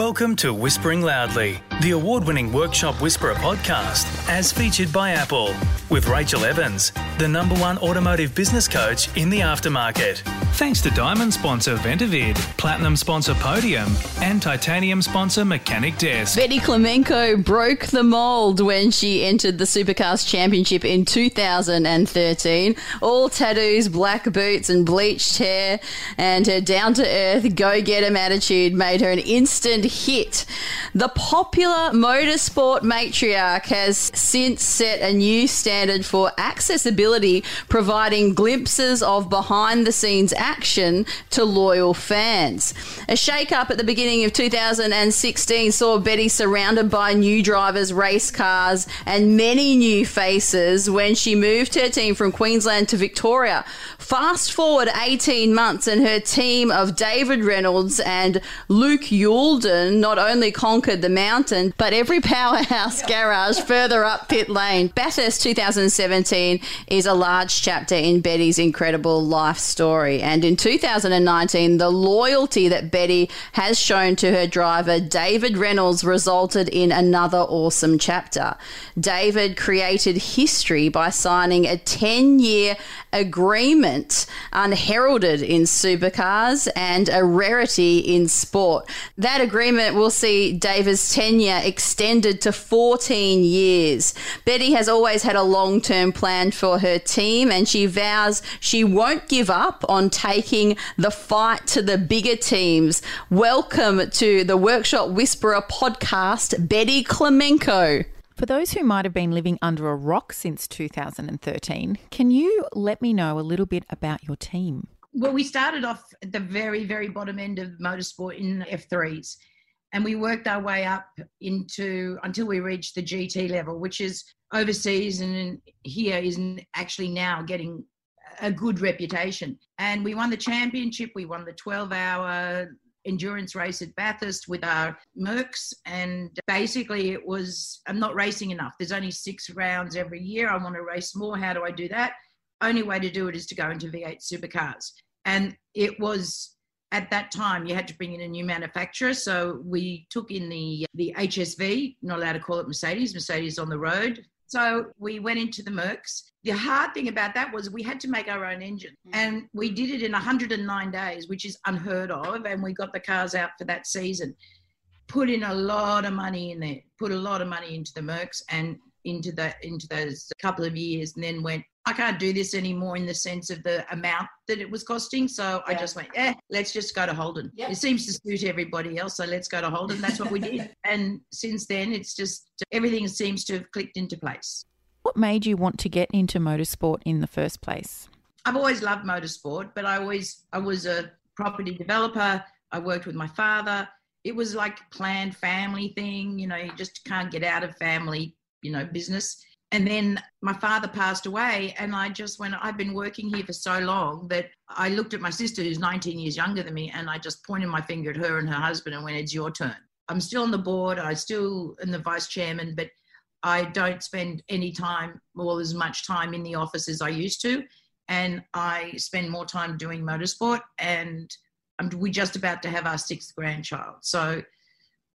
Welcome to Whispering Loudly, the award winning Workshop Whisperer podcast, as featured by Apple, with Rachel Evans, the number one automotive business coach in the aftermarket. Thanks to Diamond sponsor Ventavid, Platinum sponsor Podium, and Titanium sponsor Mechanic Desk. Betty Klimenko broke the mold when she entered the Supercars Championship in 2013. All tattoos, black boots, and bleached hair, and her down to earth, go get 'em attitude made her an instant hit. The popular motorsport matriarch has since set a new standard for accessibility, providing glimpses of behind the scenes action to loyal fans. A shake up at the beginning of 2016 saw Betty surrounded by new drivers, race cars, and many new faces when she moved her team from Queensland to Victoria. Fast forward 18 months, and her team of David Reynolds and Luke Youlden not only conquered the mountain, but every powerhouse garage further up pit lane. Bathurst 2017 is a large chapter in Betty's incredible life story. And in 2019, the loyalty that Betty has shown to her driver, David Reynolds, resulted in another awesome chapter. David created history by signing a 10 year agreement unheralded in supercars and a rarity in sport. That agreement will see David's tenure extended to 14 years. Betty has always had a long term plan for her team and she vows she won't give up on taking the fight to the bigger teams. Welcome to the Workshop Whisperer podcast, Betty Klimenko. For those who might have been living under a rock since 2013, can you let me know a little bit about your team? Well, we started off at the very, very bottom end of motorsport in F3s, and we worked our way up into until we reached the GT level, which is overseas and here is actually now getting a good reputation. And we won the championship, we won the 12 hour endurance race at Bathurst with our Mercs. And basically, it was I'm not racing enough. There's only six rounds every year. I want to race more. How do I do that? Only way to do it is to go into V8 supercars. And it was at that time you had to bring in a new manufacturer. So we took in the the HSV, not allowed to call it Mercedes, Mercedes on the road. So we went into the Mercs. The hard thing about that was we had to make our own engine. Mm. And we did it in 109 days, which is unheard of. And we got the cars out for that season. Put in a lot of money in there, put a lot of money into the Mercs and into that into those couple of years and then went I can't do this anymore in the sense of the amount that it was costing. So yeah. I just went, yeah, let's just go to Holden. It seems to suit everybody else. So let's go to Holden. That's what we did. and since then, it's just everything seems to have clicked into place. What made you want to get into motorsport in the first place? I've always loved motorsport, but I always, I was a property developer. I worked with my father. It was like a planned family thing. You know, you just can't get out of family, you know, business. And then my father passed away and i just went i've been working here for so long that i looked at my sister who's 19 years younger than me and i just pointed my finger at her and her husband and went it's your turn. I'm still on the board i still am the vice chairman but i don't spend any time or as much time in the office as i used to and i spend more time doing motorsport and I'm, we're just about to have our sixth grandchild. So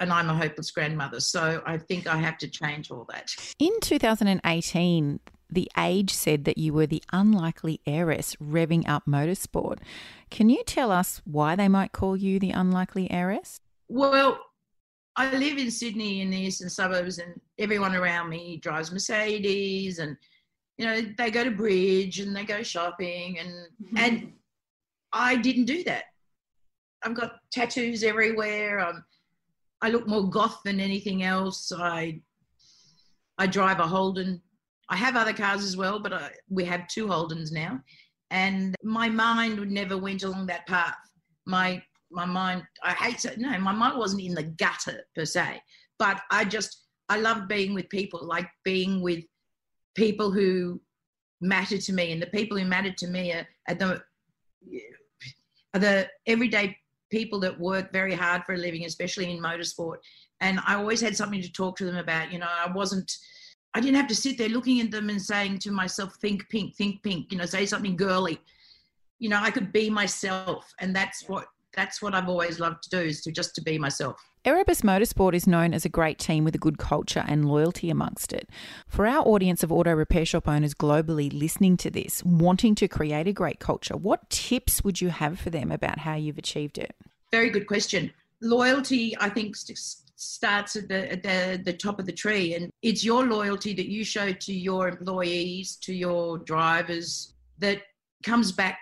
and I'm a hopeless grandmother. So I think I have to change all that. In 2018, the Age said that you were the unlikely heiress revving up motorsport. Can you tell us why they might call you the unlikely heiress? Well, I live in Sydney in the eastern suburbs, and everyone around me drives Mercedes, and you know they go to bridge and they go shopping, and mm-hmm. and I didn't do that. I've got tattoos everywhere. I'm I look more goth than anything else. I I drive a Holden. I have other cars as well, but I, we have two Holdens now. And my mind would never went along that path. My my mind, I hate to no, my mind wasn't in the gutter per se, but I just I love being with people, like being with people who matter to me, and the people who matter to me are, are the are the everyday people that work very hard for a living, especially in motorsport. And I always had something to talk to them about. You know, I wasn't, I didn't have to sit there looking at them and saying to myself, think pink, think pink, you know, say something girly. You know, I could be myself. And that's what that's what I've always loved to do is to just to be myself. Erebus Motorsport is known as a great team with a good culture and loyalty amongst it. For our audience of auto repair shop owners globally listening to this, wanting to create a great culture, what tips would you have for them about how you've achieved it? Very good question. Loyalty, I think, starts at the, at the the top of the tree, and it's your loyalty that you show to your employees, to your drivers, that comes back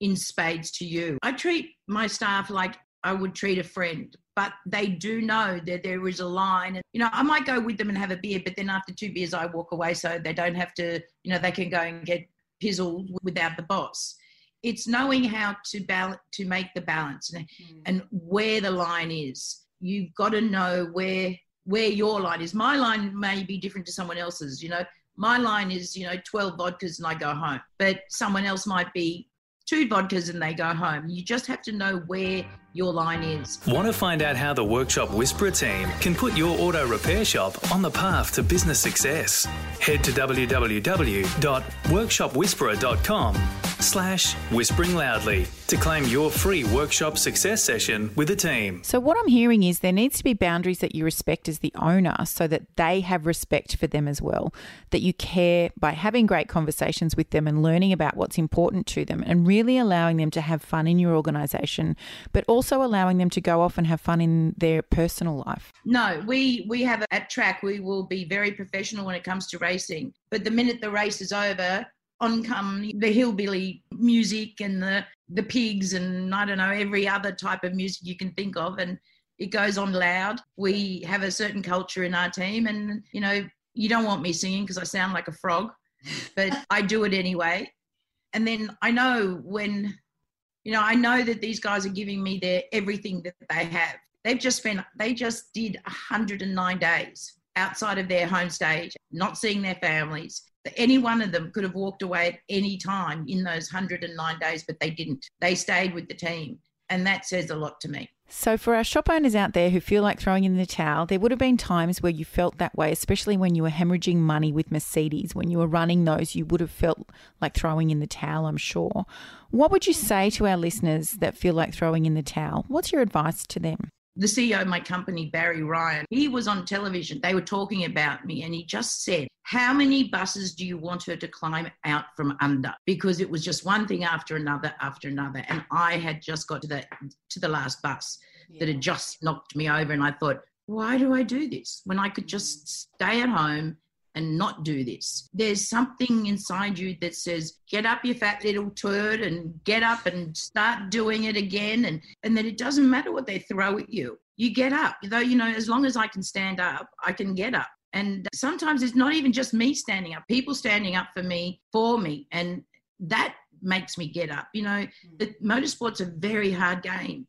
in spades to you. I treat my staff like I would treat a friend, but they do know that there is a line. And, you know, I might go with them and have a beer, but then after two beers, I walk away so they don't have to, you know, they can go and get pizzled without the boss. It's knowing how to balance, to make the balance and, mm. and where the line is. You've got to know where where your line is. My line may be different to someone else's. You know, my line is you know 12 vodkas and I go home, but someone else might be two vodkas and they go home. You just have to know where your line is. Want to find out how the Workshop Whisperer team can put your auto repair shop on the path to business success? Head to www.workshopwhisperer.com slash whispering loudly to claim your free workshop success session with the team. So what I'm hearing is there needs to be boundaries that you respect as the owner so that they have respect for them as well. That you care by having great conversations with them and learning about what's important to them and really allowing them to have fun in your organization, but also also allowing them to go off and have fun in their personal life? No, we we have at track we will be very professional when it comes to racing. But the minute the race is over, on come the hillbilly music and the the pigs and I don't know every other type of music you can think of and it goes on loud. We have a certain culture in our team and you know you don't want me singing because I sound like a frog, but I do it anyway. And then I know when you know, I know that these guys are giving me their everything that they have. They've just spent, they just did 109 days outside of their home stage, not seeing their families. Any one of them could have walked away at any time in those 109 days, but they didn't. They stayed with the team. And that says a lot to me. So, for our shop owners out there who feel like throwing in the towel, there would have been times where you felt that way, especially when you were hemorrhaging money with Mercedes. When you were running those, you would have felt like throwing in the towel, I'm sure. What would you say to our listeners that feel like throwing in the towel? What's your advice to them? the CEO of my company, Barry Ryan, he was on television. They were talking about me, and he just said, How many buses do you want her to climb out from under? Because it was just one thing after another after another. And I had just got to the to the last bus yeah. that had just knocked me over. And I thought, why do I do this when I could just stay at home and not do this. There's something inside you that says, get up, you fat little turd, and get up and start doing it again. And, and that it doesn't matter what they throw at you. You get up. Though, you know, as long as I can stand up, I can get up. And sometimes it's not even just me standing up, people standing up for me, for me. And that makes me get up. You know, the motorsport's a very hard game.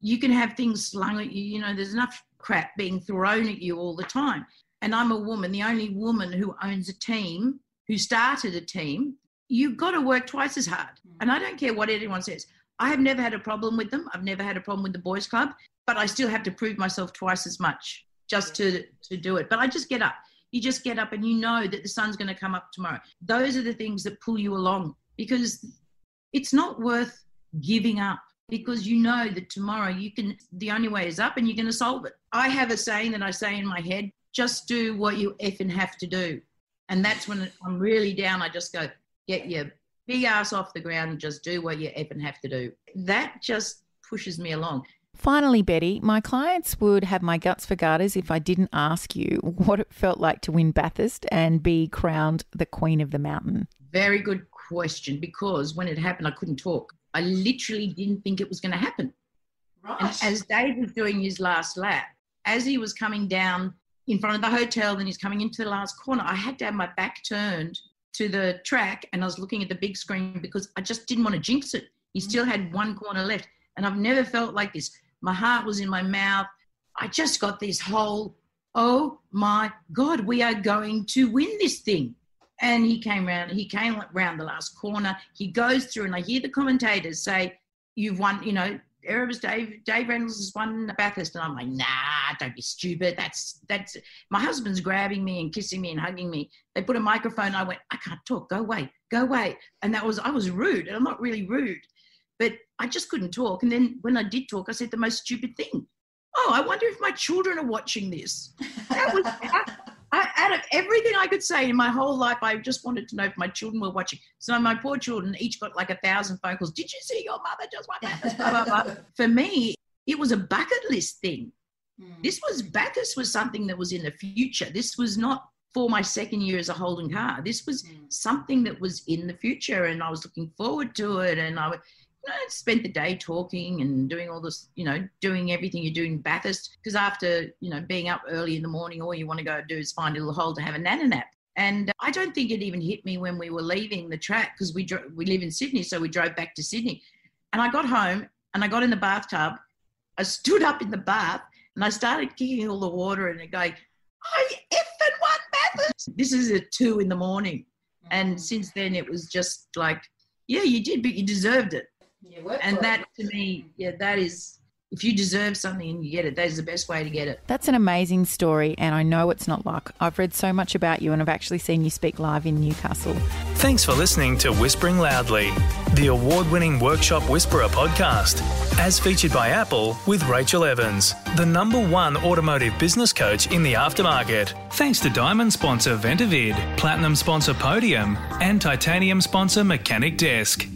You can have things slung at you, you know, there's enough crap being thrown at you all the time and I'm a woman, the only woman who owns a team, who started a team, you've got to work twice as hard. Mm. And I don't care what anyone says. I have never had a problem with them. I've never had a problem with the boys' club, but I still have to prove myself twice as much just to, to do it. But I just get up. You just get up and you know that the sun's going to come up tomorrow. Those are the things that pull you along because it's not worth giving up because you know that tomorrow you can, the only way is up and you're going to solve it. I have a saying that I say in my head just do what you effing have to do. And that's when I'm really down. I just go, get your big ass off the ground and just do what you effing have to do. That just pushes me along. Finally, Betty, my clients would have my guts for garters if I didn't ask you what it felt like to win Bathurst and be crowned the Queen of the Mountain. Very good question because when it happened, I couldn't talk. I literally didn't think it was going to happen. Right. And as Dave was doing his last lap, as he was coming down in front of the hotel, then he's coming into the last corner. I had to have my back turned to the track and I was looking at the big screen because I just didn't want to jinx it. He mm. still had one corner left. And I've never felt like this. My heart was in my mouth. I just got this whole, oh my God, we are going to win this thing. And he came around, he came around the last corner. He goes through, and I hear the commentators say, You've won, you know, Erebus Dave Dave Reynolds has won Bathurst, and I'm like, nah, don't be stupid. That's that's my husband's grabbing me and kissing me and hugging me. They put a microphone. I went, I can't talk. Go away, go away. And that was I was rude, and I'm not really rude, but I just couldn't talk. And then when I did talk, I said the most stupid thing. Oh, I wonder if my children are watching this. That was I, out of everything I could say in my whole life, I just wanted to know if my children were watching. So my poor children each got like a thousand phone calls. Did you see your mother just what happened? Blah, blah, blah. For me, it was a bucket list thing. Mm. This was Bathurst was something that was in the future. This was not for my second year as a Holden car. This was mm. something that was in the future, and I was looking forward to it. And I, you know, spent the day talking and doing all this, you know, doing everything you do in Bathurst. Because after you know being up early in the morning, all you want to go do is find a little hole to have a nana nap. And I don't think it even hit me when we were leaving the track because we dro- we live in Sydney, so we drove back to Sydney. And I got home and I got in the bathtub. I stood up in the bath and I started kicking all the water and going, I effing won Bathurst. This is at two in the morning. And mm. since then, it was just like, yeah, you did, but you deserved it. And that to me, yeah, that is if you deserve something and you get it, that is the best way to get it. That's an amazing story, and I know it's not luck. I've read so much about you, and I've actually seen you speak live in Newcastle. Thanks for listening to Whispering Loudly, the award winning Workshop Whisperer podcast, as featured by Apple with Rachel Evans, the number one automotive business coach in the aftermarket. Thanks to Diamond sponsor Ventavid, Platinum sponsor Podium, and Titanium sponsor Mechanic Desk.